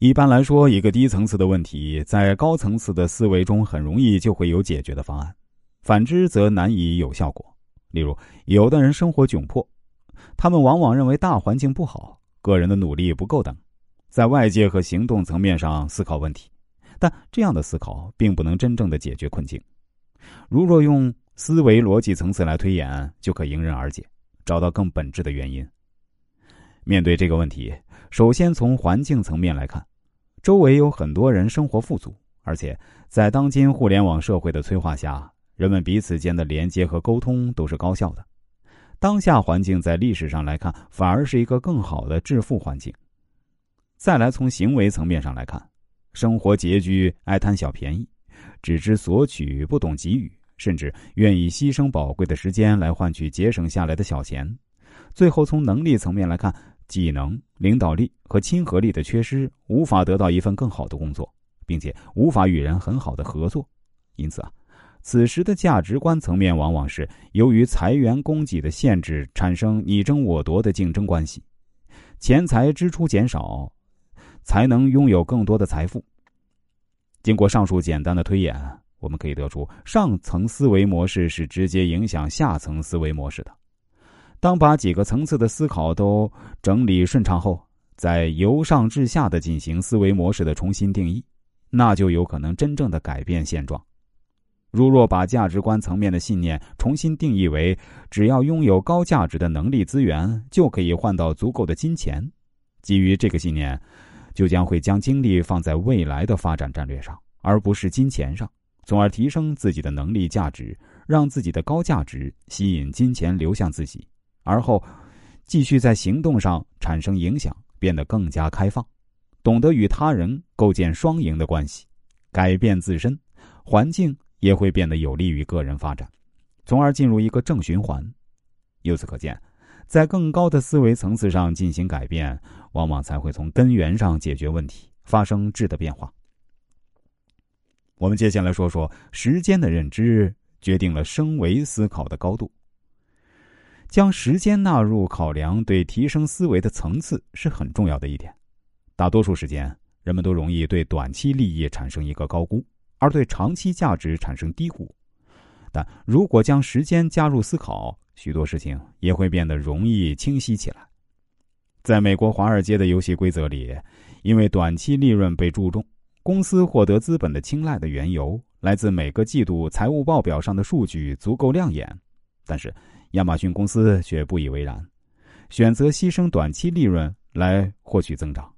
一般来说，一个低层次的问题，在高层次的思维中很容易就会有解决的方案，反之则难以有效果。例如，有的人生活窘迫，他们往往认为大环境不好，个人的努力不够等，在外界和行动层面上思考问题，但这样的思考并不能真正的解决困境。如若用思维逻辑层次来推演，就可迎刃而解，找到更本质的原因。面对这个问题，首先从环境层面来看。周围有很多人生活富足，而且在当今互联网社会的催化下，人们彼此间的连接和沟通都是高效的。当下环境在历史上来看，反而是一个更好的致富环境。再来从行为层面上来看，生活拮据，爱贪小便宜，只知索取，不懂给予，甚至愿意牺牲宝贵的时间来换取节省下来的小钱。最后从能力层面来看。技能、领导力和亲和力的缺失，无法得到一份更好的工作，并且无法与人很好的合作。因此啊，此时的价值观层面往往是由于财源供给的限制，产生你争我夺的竞争关系，钱财支出减少，才能拥有更多的财富。经过上述简单的推演，我们可以得出，上层思维模式是直接影响下层思维模式的。当把几个层次的思考都整理顺畅后，再由上至下的进行思维模式的重新定义，那就有可能真正的改变现状。如若把价值观层面的信念重新定义为只要拥有高价值的能力资源就可以换到足够的金钱，基于这个信念，就将会将精力放在未来的发展战略上，而不是金钱上，从而提升自己的能力价值，让自己的高价值吸引金钱流向自己。而后，继续在行动上产生影响，变得更加开放，懂得与他人构建双赢的关系，改变自身，环境也会变得有利于个人发展，从而进入一个正循环。由此可见，在更高的思维层次上进行改变，往往才会从根源上解决问题，发生质的变化。我们接下来说说时间的认知决定了升维思考的高度。将时间纳入考量，对提升思维的层次是很重要的一点。大多数时间，人们都容易对短期利益产生一个高估，而对长期价值产生低估。但如果将时间加入思考，许多事情也会变得容易清晰起来。在美国华尔街的游戏规则里，因为短期利润被注重，公司获得资本的青睐的缘由来自每个季度财务报表上的数据足够亮眼，但是。亚马逊公司却不以为然，选择牺牲短期利润来获取增长。